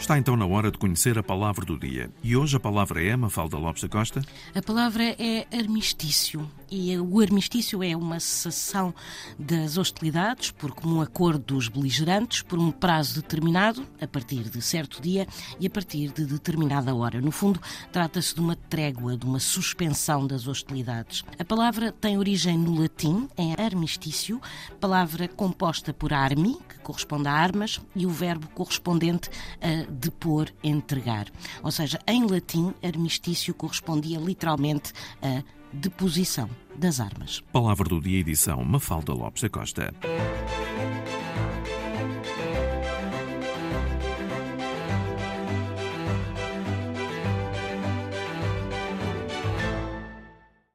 Está então na hora de conhecer a palavra do dia. E hoje a palavra é Mafalda Lopes da Costa? A palavra é armistício. E o armistício é uma cessação das hostilidades por comum acordo dos beligerantes por um prazo determinado, a partir de certo dia e a partir de determinada hora. No fundo, trata-se de uma trégua, de uma suspensão das hostilidades. A palavra tem origem no latim, é armistício, palavra composta por armi, corresponde a armas, e o verbo correspondente a depor, entregar. Ou seja, em latim, armistício correspondia literalmente a deposição das armas. Palavra do dia, edição Mafalda Lopes da Costa.